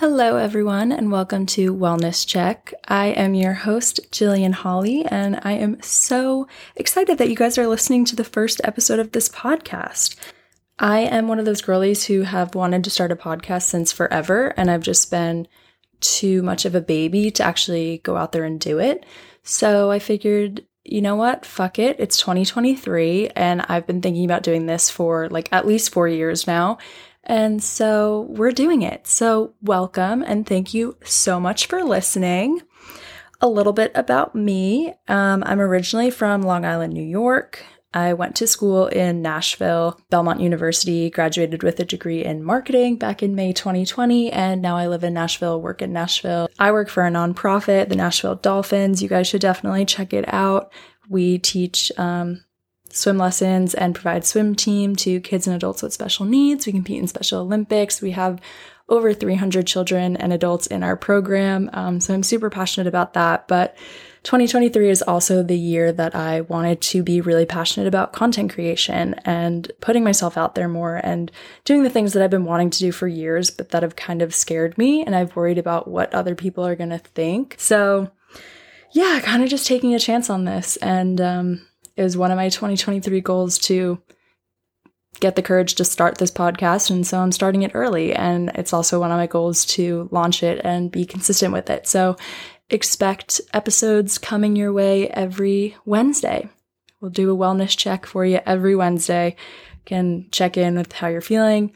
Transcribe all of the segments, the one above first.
Hello, everyone, and welcome to Wellness Check. I am your host, Jillian Holly, and I am so excited that you guys are listening to the first episode of this podcast. I am one of those girlies who have wanted to start a podcast since forever, and I've just been too much of a baby to actually go out there and do it. So I figured, you know what? Fuck it. It's 2023, and I've been thinking about doing this for like at least four years now. And so we're doing it. So, welcome and thank you so much for listening. A little bit about me um, I'm originally from Long Island, New York. I went to school in Nashville, Belmont University, graduated with a degree in marketing back in May 2020, and now I live in Nashville, work in Nashville. I work for a nonprofit, the Nashville Dolphins. You guys should definitely check it out. We teach um, swim lessons and provide swim team to kids and adults with special needs. We compete in Special Olympics. We have over 300 children and adults in our program. Um, so I'm super passionate about that. But 2023 is also the year that I wanted to be really passionate about content creation and putting myself out there more and doing the things that I've been wanting to do for years, but that have kind of scared me. And I've worried about what other people are going to think. So, yeah, kind of just taking a chance on this. And um, it was one of my 2023 goals to get the courage to start this podcast. And so I'm starting it early. And it's also one of my goals to launch it and be consistent with it. So expect episodes coming your way every Wednesday. We'll do a wellness check for you every Wednesday. can check in with how you're feeling,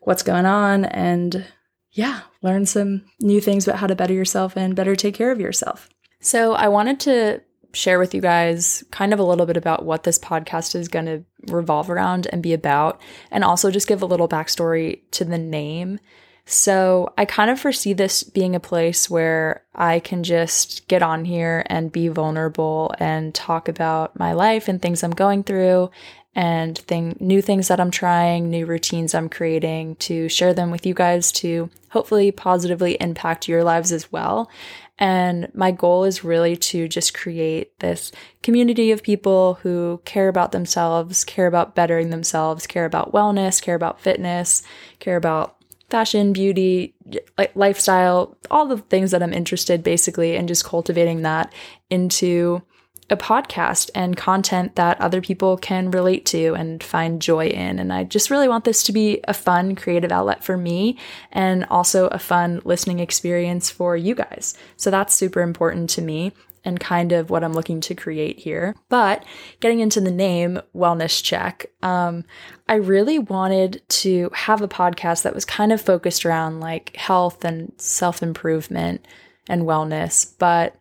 what's going on, and yeah, learn some new things about how to better yourself and better take care of yourself. So, I wanted to share with you guys kind of a little bit about what this podcast is going to revolve around and be about, and also just give a little backstory to the name. So, I kind of foresee this being a place where I can just get on here and be vulnerable and talk about my life and things I'm going through and thing new things that I'm trying, new routines I'm creating to share them with you guys to hopefully positively impact your lives as well. And my goal is really to just create this community of people who care about themselves, care about bettering themselves, care about wellness, care about fitness, care about fashion, beauty, lifestyle, all the things that I'm interested basically and just cultivating that into a podcast and content that other people can relate to and find joy in. And I just really want this to be a fun creative outlet for me and also a fun listening experience for you guys. So that's super important to me and kind of what I'm looking to create here. But getting into the name Wellness Check, um, I really wanted to have a podcast that was kind of focused around like health and self improvement and wellness, but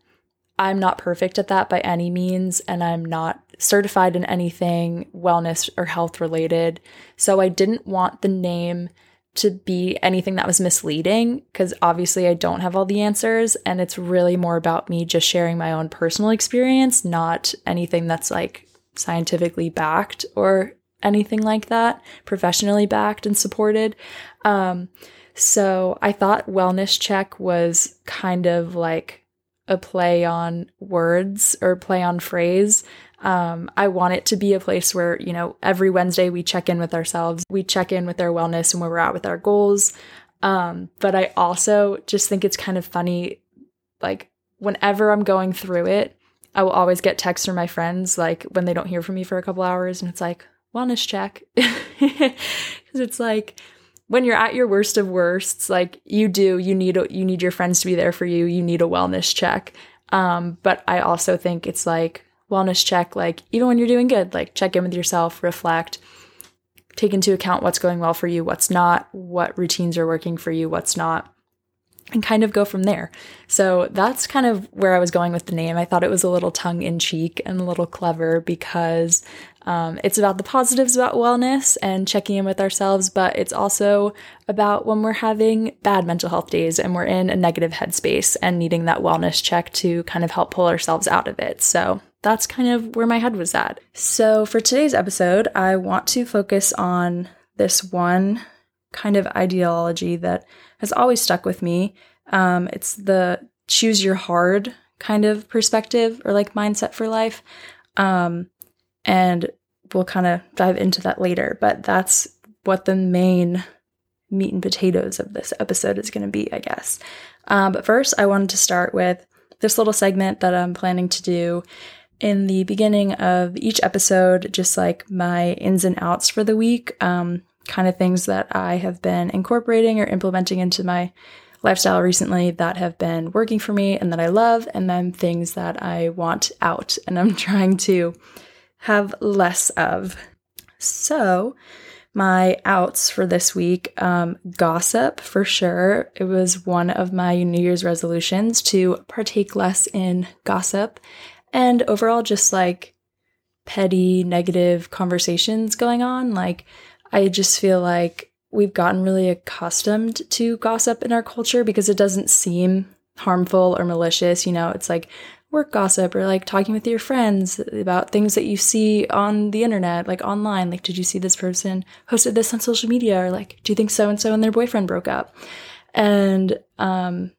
I'm not perfect at that by any means, and I'm not certified in anything wellness or health related. So I didn't want the name to be anything that was misleading because obviously I don't have all the answers. And it's really more about me just sharing my own personal experience, not anything that's like scientifically backed or anything like that, professionally backed and supported. Um, so I thought Wellness Check was kind of like a play on words or play on phrase. Um, I want it to be a place where, you know, every Wednesday we check in with ourselves, we check in with our wellness and where we're at with our goals. Um, but I also just think it's kind of funny, like, whenever I'm going through it, I will always get texts from my friends, like, when they don't hear from me for a couple hours, and it's like, wellness check. Because it's like, when you're at your worst of worsts, like you do, you need a, you need your friends to be there for you. You need a wellness check. Um, but I also think it's like wellness check, like even when you're doing good, like check in with yourself, reflect, take into account what's going well for you, what's not, what routines are working for you, what's not and kind of go from there. So that's kind of where I was going with the name. I thought it was a little tongue in cheek and a little clever because um, it's about the positives about wellness and checking in with ourselves, but it's also about when we're having bad mental health days and we're in a negative headspace and needing that wellness check to kind of help pull ourselves out of it. So that's kind of where my head was at. So for today's episode, I want to focus on this one kind of ideology that has always stuck with me. Um, it's the choose your hard kind of perspective or like mindset for life. Um, and we'll kind of dive into that later, but that's what the main meat and potatoes of this episode is going to be, I guess. Um, but first, I wanted to start with this little segment that I'm planning to do in the beginning of each episode, just like my ins and outs for the week, um, kind of things that I have been incorporating or implementing into my lifestyle recently that have been working for me and that I love, and then things that I want out and I'm trying to have less of. So, my outs for this week um, gossip for sure. It was one of my New Year's resolutions to partake less in gossip and overall just like petty negative conversations going on. Like, I just feel like we've gotten really accustomed to gossip in our culture because it doesn't seem harmful or malicious. You know, it's like work gossip or like talking with your friends about things that you see on the internet, like online. Like, did you see this person posted this on social media? Or like, do you think so and so and their boyfriend broke up? And um,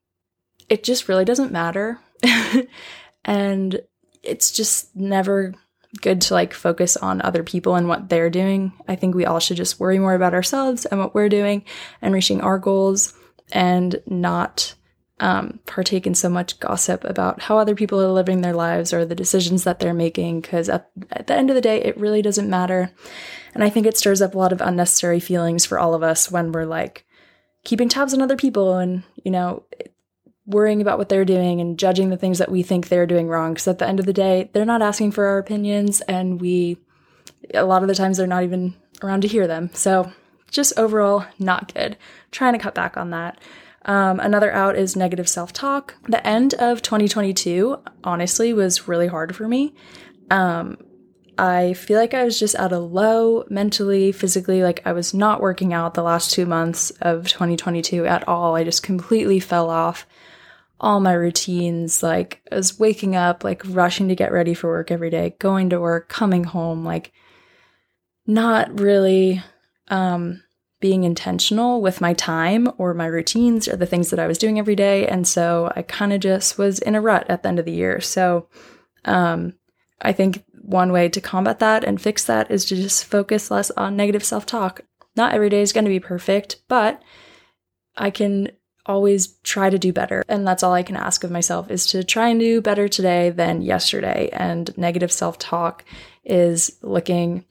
it just really doesn't matter. and it's just never good to like focus on other people and what they're doing. I think we all should just worry more about ourselves and what we're doing and reaching our goals and not um, partake in so much gossip about how other people are living their lives or the decisions that they're making. Because at, at the end of the day, it really doesn't matter. And I think it stirs up a lot of unnecessary feelings for all of us when we're like keeping tabs on other people and, you know, worrying about what they're doing and judging the things that we think they're doing wrong. Because at the end of the day, they're not asking for our opinions, and we, a lot of the times, they're not even around to hear them. So, just overall, not good. Trying to cut back on that. Um, another out is negative self talk. The end of 2022, honestly, was really hard for me. Um, I feel like I was just at a low mentally, physically. Like I was not working out the last two months of 2022 at all. I just completely fell off all my routines. Like I was waking up, like rushing to get ready for work every day, going to work, coming home, like not really um, being intentional with my time or my routines or the things that I was doing every day. And so I kind of just was in a rut at the end of the year. So um, I think one way to combat that and fix that is to just focus less on negative self talk. Not every day is going to be perfect, but I can always try to do better. And that's all I can ask of myself is to try and do better today than yesterday. And negative self talk is looking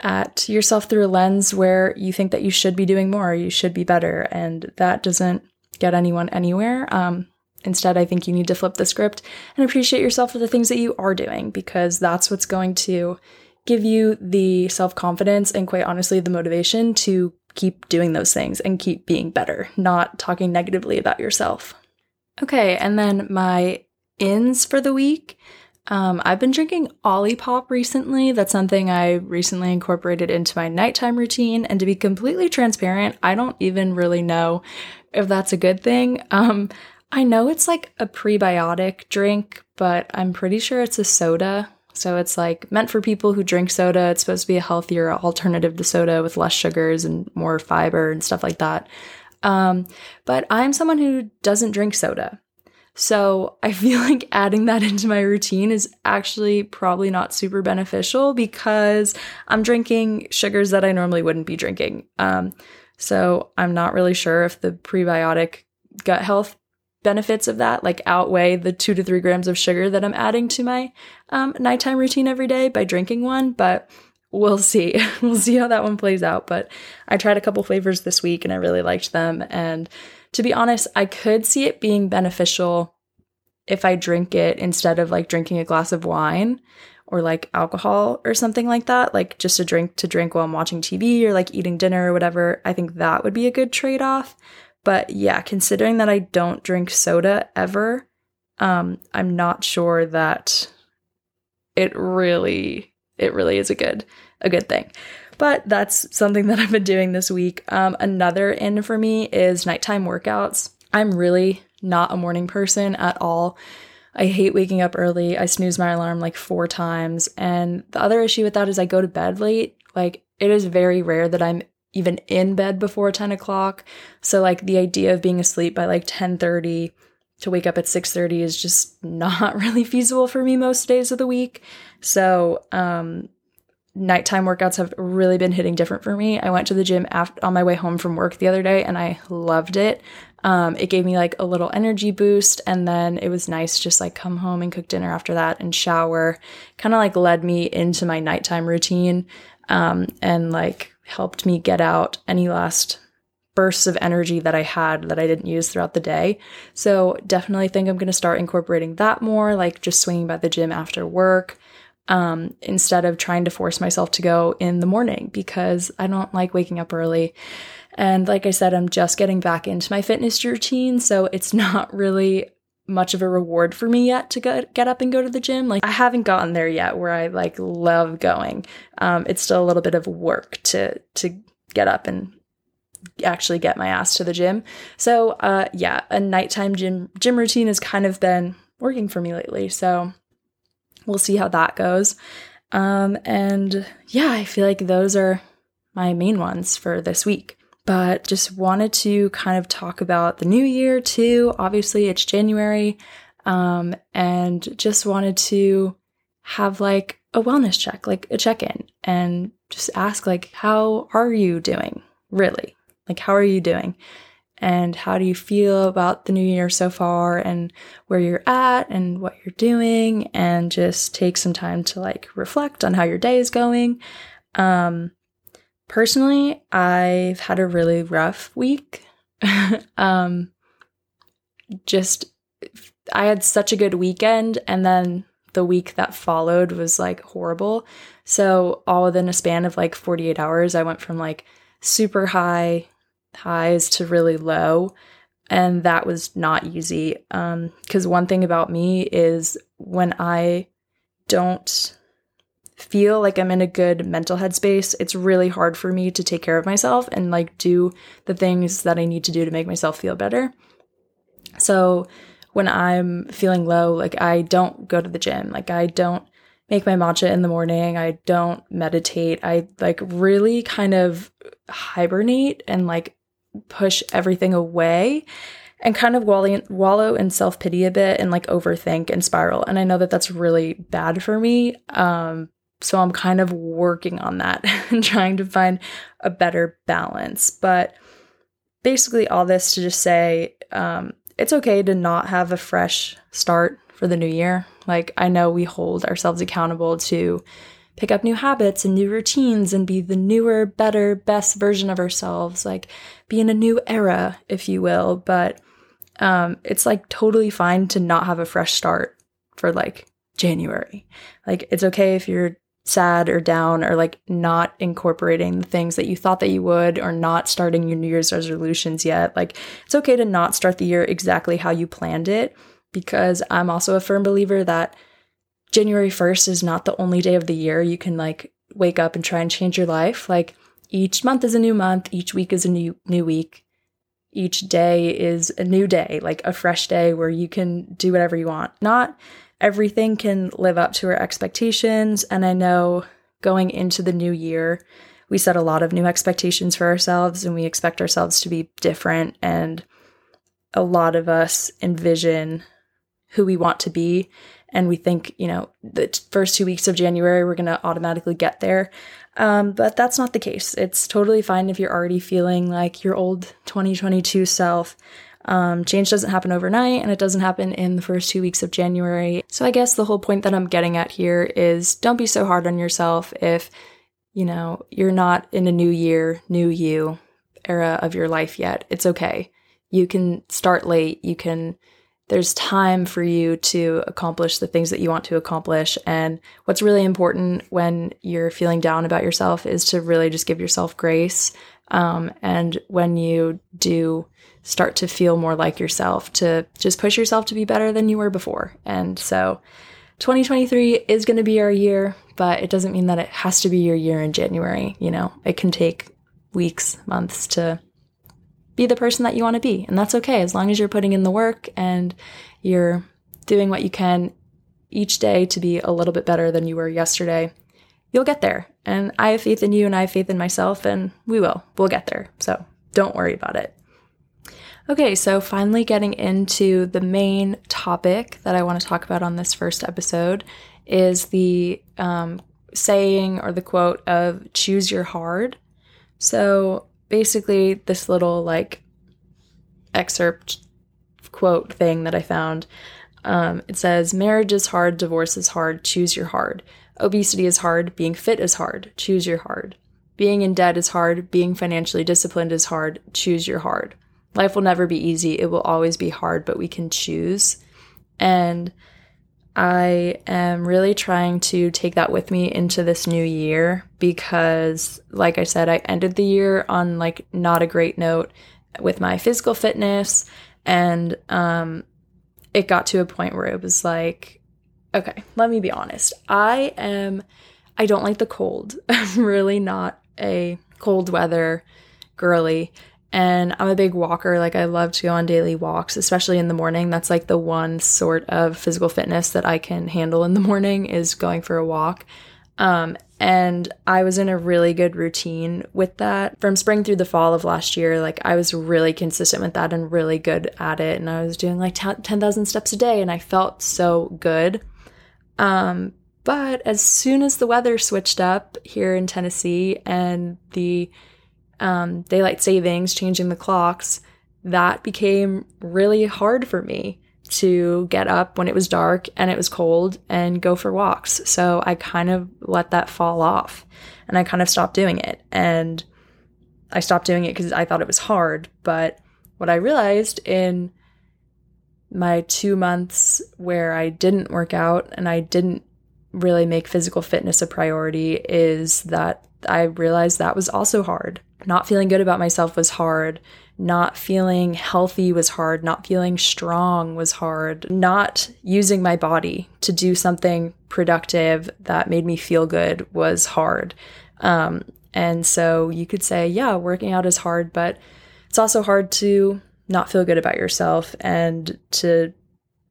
at yourself through a lens where you think that you should be doing more, you should be better. And that doesn't get anyone anywhere. Um, instead, I think you need to flip the script and appreciate yourself for the things that you are doing because that's what's going to give you the self confidence and, quite honestly, the motivation to keep doing those things and keep being better, not talking negatively about yourself. Okay, and then my ins for the week. Um, I've been drinking Olipop recently. That's something I recently incorporated into my nighttime routine. And to be completely transparent, I don't even really know if that's a good thing. Um, I know it's like a prebiotic drink, but I'm pretty sure it's a soda. So it's like meant for people who drink soda. It's supposed to be a healthier alternative to soda with less sugars and more fiber and stuff like that. Um, but I'm someone who doesn't drink soda. So I feel like adding that into my routine is actually probably not super beneficial because I'm drinking sugars that I normally wouldn't be drinking. Um, so I'm not really sure if the prebiotic gut health benefits of that like outweigh the two to three grams of sugar that I'm adding to my um, nighttime routine every day by drinking one. But we'll see. we'll see how that one plays out. But I tried a couple flavors this week and I really liked them. And to be honest, I could see it being beneficial if I drink it instead of like drinking a glass of wine or like alcohol or something like that, like just a drink to drink while I'm watching TV or like eating dinner or whatever. I think that would be a good trade off. But yeah, considering that I don't drink soda ever, um, I'm not sure that it really it really is a good a good thing. But that's something that I've been doing this week. Um, another in for me is nighttime workouts. I'm really not a morning person at all. I hate waking up early. I snooze my alarm like four times. And the other issue with that is I go to bed late. Like, it is very rare that I'm even in bed before 10 o'clock. So like the idea of being asleep by like 10:30 to wake up at 6:30 is just not really feasible for me most days of the week. So um nighttime workouts have really been hitting different for me. I went to the gym after, on my way home from work the other day and I loved it. Um, it gave me like a little energy boost and then it was nice just like come home and cook dinner after that and shower. Kind of like led me into my nighttime routine um, and like helped me get out any last bursts of energy that I had that I didn't use throughout the day. So definitely think I'm going to start incorporating that more, like just swinging by the gym after work um, instead of trying to force myself to go in the morning because I don't like waking up early. And like I said, I'm just getting back into my fitness routine. So it's not really much of a reward for me yet to get, get up and go to the gym. Like I haven't gotten there yet where I like love going. Um, it's still a little bit of work to, to get up and actually get my ass to the gym. So, uh, yeah, a nighttime gym, gym routine has kind of been working for me lately. So we'll see how that goes. Um, and yeah, I feel like those are my main ones for this week. But just wanted to kind of talk about the new year too. Obviously, it's January. Um, and just wanted to have like a wellness check, like a check in, and just ask, like, how are you doing? Really? Like, how are you doing? And how do you feel about the new year so far and where you're at and what you're doing? And just take some time to like reflect on how your day is going. Um personally i've had a really rough week. Um just i had such a good weekend and then the week that followed was like horrible. So all within a span of like 48 hours i went from like super high highs to really low. And that was not easy. Because um, one thing about me is when I don't feel like I'm in a good mental headspace, it's really hard for me to take care of myself and like do the things that I need to do to make myself feel better. So when I'm feeling low, like I don't go to the gym, like I don't make my matcha in the morning, I don't meditate. I like really kind of hibernate and like push everything away and kind of wallow, in self pity a bit and like overthink and spiral. And I know that that's really bad for me. Um, so I'm kind of working on that and trying to find a better balance. But basically, all this to just say um, it's okay to not have a fresh start for the new year. Like, I know we hold ourselves accountable to pick up new habits and new routines and be the newer, better, best version of ourselves, like be in a new era, if you will. But um, it's like totally fine to not have a fresh start for like January. Like it's okay if you're sad or down or like not incorporating the things that you thought that you would or not starting your New Year's resolutions yet. Like it's okay to not start the year exactly how you planned it because I'm also a firm believer that January 1st is not the only day of the year you can like wake up and try and change your life. Like each month is a new month, each week is a new new week. Each day is a new day, like a fresh day where you can do whatever you want. Not everything can live up to our expectations, and I know going into the new year, we set a lot of new expectations for ourselves and we expect ourselves to be different and a lot of us envision who we want to be and we think, you know, the first two weeks of January, we're going to automatically get there. Um, but that's not the case. It's totally fine if you're already feeling like your old 2022 self. Um, change doesn't happen overnight and it doesn't happen in the first two weeks of January. So I guess the whole point that I'm getting at here is don't be so hard on yourself if, you know, you're not in a new year, new you era of your life yet. It's okay. You can start late. You can there's time for you to accomplish the things that you want to accomplish. And what's really important when you're feeling down about yourself is to really just give yourself grace. Um, and when you do start to feel more like yourself, to just push yourself to be better than you were before. And so 2023 is going to be our year, but it doesn't mean that it has to be your year in January. You know, it can take weeks, months to be the person that you want to be. And that's okay as long as you're putting in the work and you're doing what you can each day to be a little bit better than you were yesterday. You'll get there. And I have faith in you and I have faith in myself, and we will. We'll get there. So don't worry about it. Okay, so finally getting into the main topic that I want to talk about on this first episode is the um, saying or the quote of choose your hard. So basically, this little like excerpt quote thing that I found. Um, it says, Marriage is hard, divorce is hard, choose your hard. Obesity is hard, being fit is hard, choose your hard. Being in debt is hard, being financially disciplined is hard, choose your hard. Life will never be easy, it will always be hard, but we can choose. And I am really trying to take that with me into this new year because, like I said, I ended the year on like not a great note with my physical fitness, and um, it got to a point where it was like, okay, let me be honest. I am, I don't like the cold. I'm really not a cold weather girly and I'm a big walker. Like, I love to go on daily walks, especially in the morning. That's like the one sort of physical fitness that I can handle in the morning is going for a walk. Um, and I was in a really good routine with that from spring through the fall of last year. Like, I was really consistent with that and really good at it. And I was doing like 10,000 steps a day, and I felt so good. Um, but as soon as the weather switched up here in Tennessee and the um, daylight savings, changing the clocks, that became really hard for me to get up when it was dark and it was cold and go for walks. So I kind of let that fall off and I kind of stopped doing it. And I stopped doing it because I thought it was hard. But what I realized in my two months where I didn't work out and I didn't really make physical fitness a priority is that I realized that was also hard. Not feeling good about myself was hard. Not feeling healthy was hard. Not feeling strong was hard. Not using my body to do something productive that made me feel good was hard. Um, and so you could say, yeah, working out is hard, but it's also hard to not feel good about yourself and to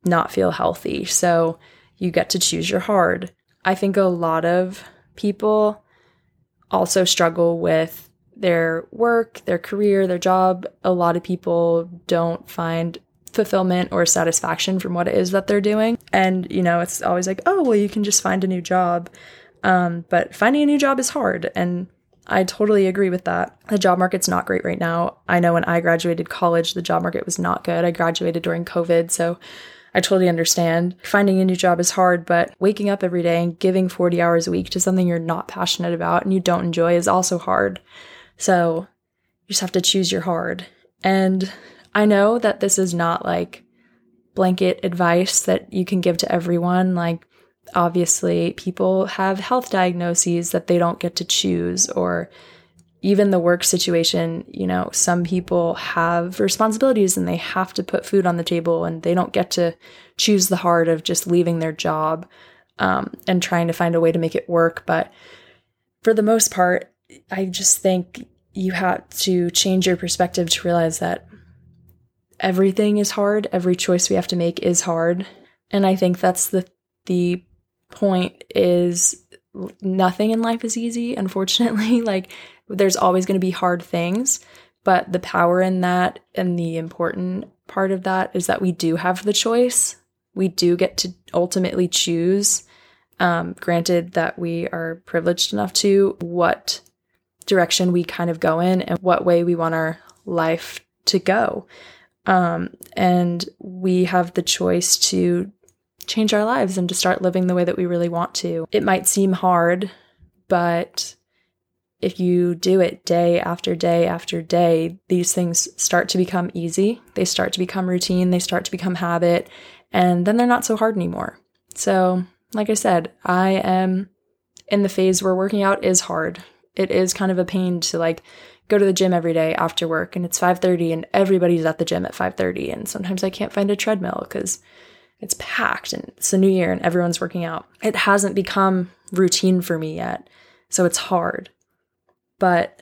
not feel healthy. So you get to choose your hard. I think a lot of people also struggle with their work, their career, their job. A lot of people don't find fulfillment or satisfaction from what it is that they're doing. And, you know, it's always like, oh, well, you can just find a new job. Um, but finding a new job is hard. And I totally agree with that. The job market's not great right now. I know when I graduated college, the job market was not good. I graduated during COVID. So I totally understand. Finding a new job is hard, but waking up every day and giving 40 hours a week to something you're not passionate about and you don't enjoy is also hard. So you just have to choose your hard. And I know that this is not like blanket advice that you can give to everyone. Like, obviously, people have health diagnoses that they don't get to choose, or even the work situation, you know, some people have responsibilities and they have to put food on the table and they don't get to choose the hard of just leaving their job um, and trying to find a way to make it work. But for the most part, I just think you have to change your perspective to realize that everything is hard. Every choice we have to make is hard. And I think that's the the point is nothing in life is easy, unfortunately. like there's always going to be hard things, but the power in that and the important part of that is that we do have the choice. We do get to ultimately choose. Um, granted that we are privileged enough to what direction we kind of go in and what way we want our life to go. Um, and we have the choice to change our lives and to start living the way that we really want to. It might seem hard, but if you do it day after day after day, these things start to become easy. They start to become routine, they start to become habit, and then they're not so hard anymore. So, like I said, I am in the phase where working out is hard it is kind of a pain to like go to the gym every day after work and it's 5:30 and everybody's at the gym at 5:30 and sometimes I can't find a treadmill cuz it's packed and it's a new year and everyone's working out. It hasn't become routine for me yet. So it's hard. But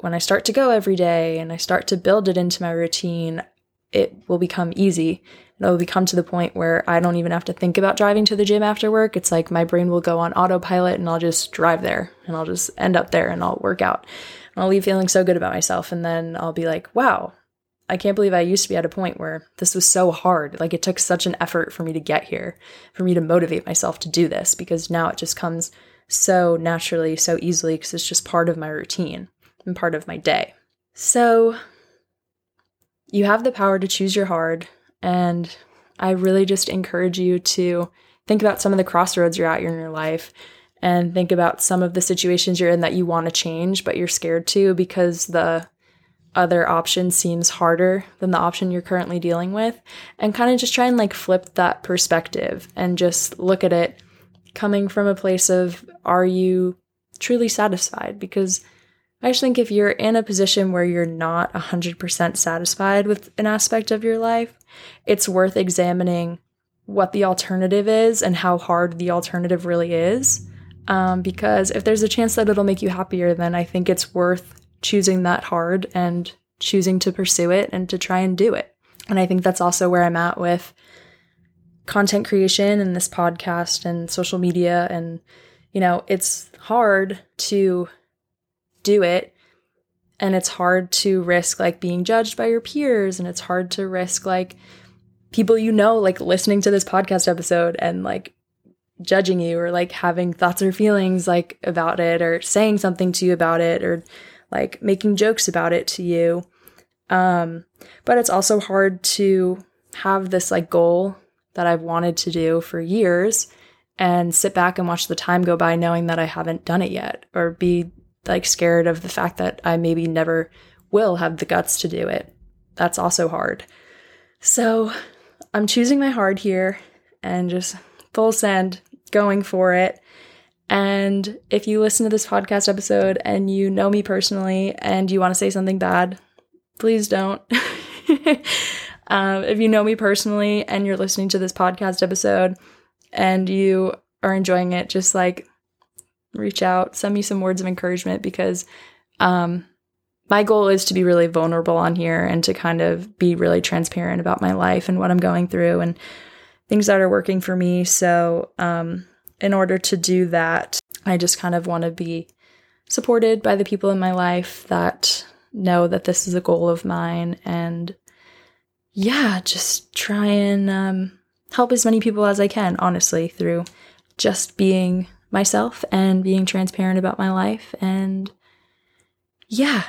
when I start to go every day and I start to build it into my routine, it will become easy it'll become to the point where I don't even have to think about driving to the gym after work. It's like my brain will go on autopilot and I'll just drive there and I'll just end up there and I'll work out. And I'll leave feeling so good about myself. And then I'll be like, wow, I can't believe I used to be at a point where this was so hard. Like it took such an effort for me to get here, for me to motivate myself to do this, because now it just comes so naturally, so easily, because it's just part of my routine and part of my day. So, you have the power to choose your hard. And I really just encourage you to think about some of the crossroads you're at in your life and think about some of the situations you're in that you want to change, but you're scared to because the other option seems harder than the option you're currently dealing with. And kind of just try and like flip that perspective and just look at it coming from a place of are you truly satisfied? Because I just think if you're in a position where you're not 100% satisfied with an aspect of your life, it's worth examining what the alternative is and how hard the alternative really is. Um, because if there's a chance that it'll make you happier, then I think it's worth choosing that hard and choosing to pursue it and to try and do it. And I think that's also where I'm at with content creation and this podcast and social media. And, you know, it's hard to do it. And it's hard to risk like being judged by your peers. And it's hard to risk like people you know, like listening to this podcast episode and like judging you or like having thoughts or feelings like about it or saying something to you about it or like making jokes about it to you. Um, but it's also hard to have this like goal that I've wanted to do for years and sit back and watch the time go by knowing that I haven't done it yet or be like scared of the fact that I maybe never will have the guts to do it. That's also hard. So I'm choosing my hard here and just full send going for it. And if you listen to this podcast episode and you know me personally and you want to say something bad, please don't. um, if you know me personally and you're listening to this podcast episode and you are enjoying it, just like reach out, send me some words of encouragement because um, my goal is to be really vulnerable on here and to kind of be really transparent about my life and what I'm going through and things that are working for me. So, um, in order to do that, I just kind of want to be supported by the people in my life that know that this is a goal of mine and yeah, just try and um, help as many people as I can, honestly, through just being myself and being transparent about my life. And yeah,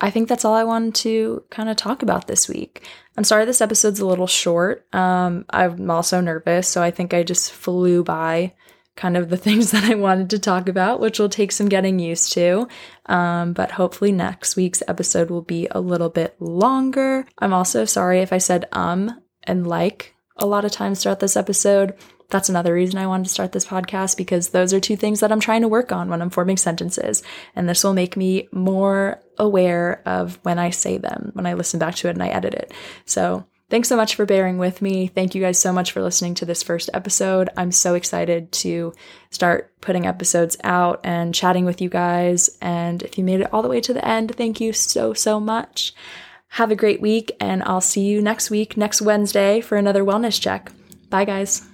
I think that's all I wanted to kind of talk about this week. I'm sorry this episode's a little short. Um, I'm also nervous, so I think I just flew by kind of the things that I wanted to talk about, which will take some getting used to. Um, but hopefully, next week's episode will be a little bit longer. I'm also sorry if I said um and like a lot of times throughout this episode. That's another reason I wanted to start this podcast because those are two things that I'm trying to work on when I'm forming sentences. And this will make me more aware of when I say them, when I listen back to it and I edit it. So Thanks so much for bearing with me. Thank you guys so much for listening to this first episode. I'm so excited to start putting episodes out and chatting with you guys. And if you made it all the way to the end, thank you so, so much. Have a great week, and I'll see you next week, next Wednesday, for another wellness check. Bye, guys.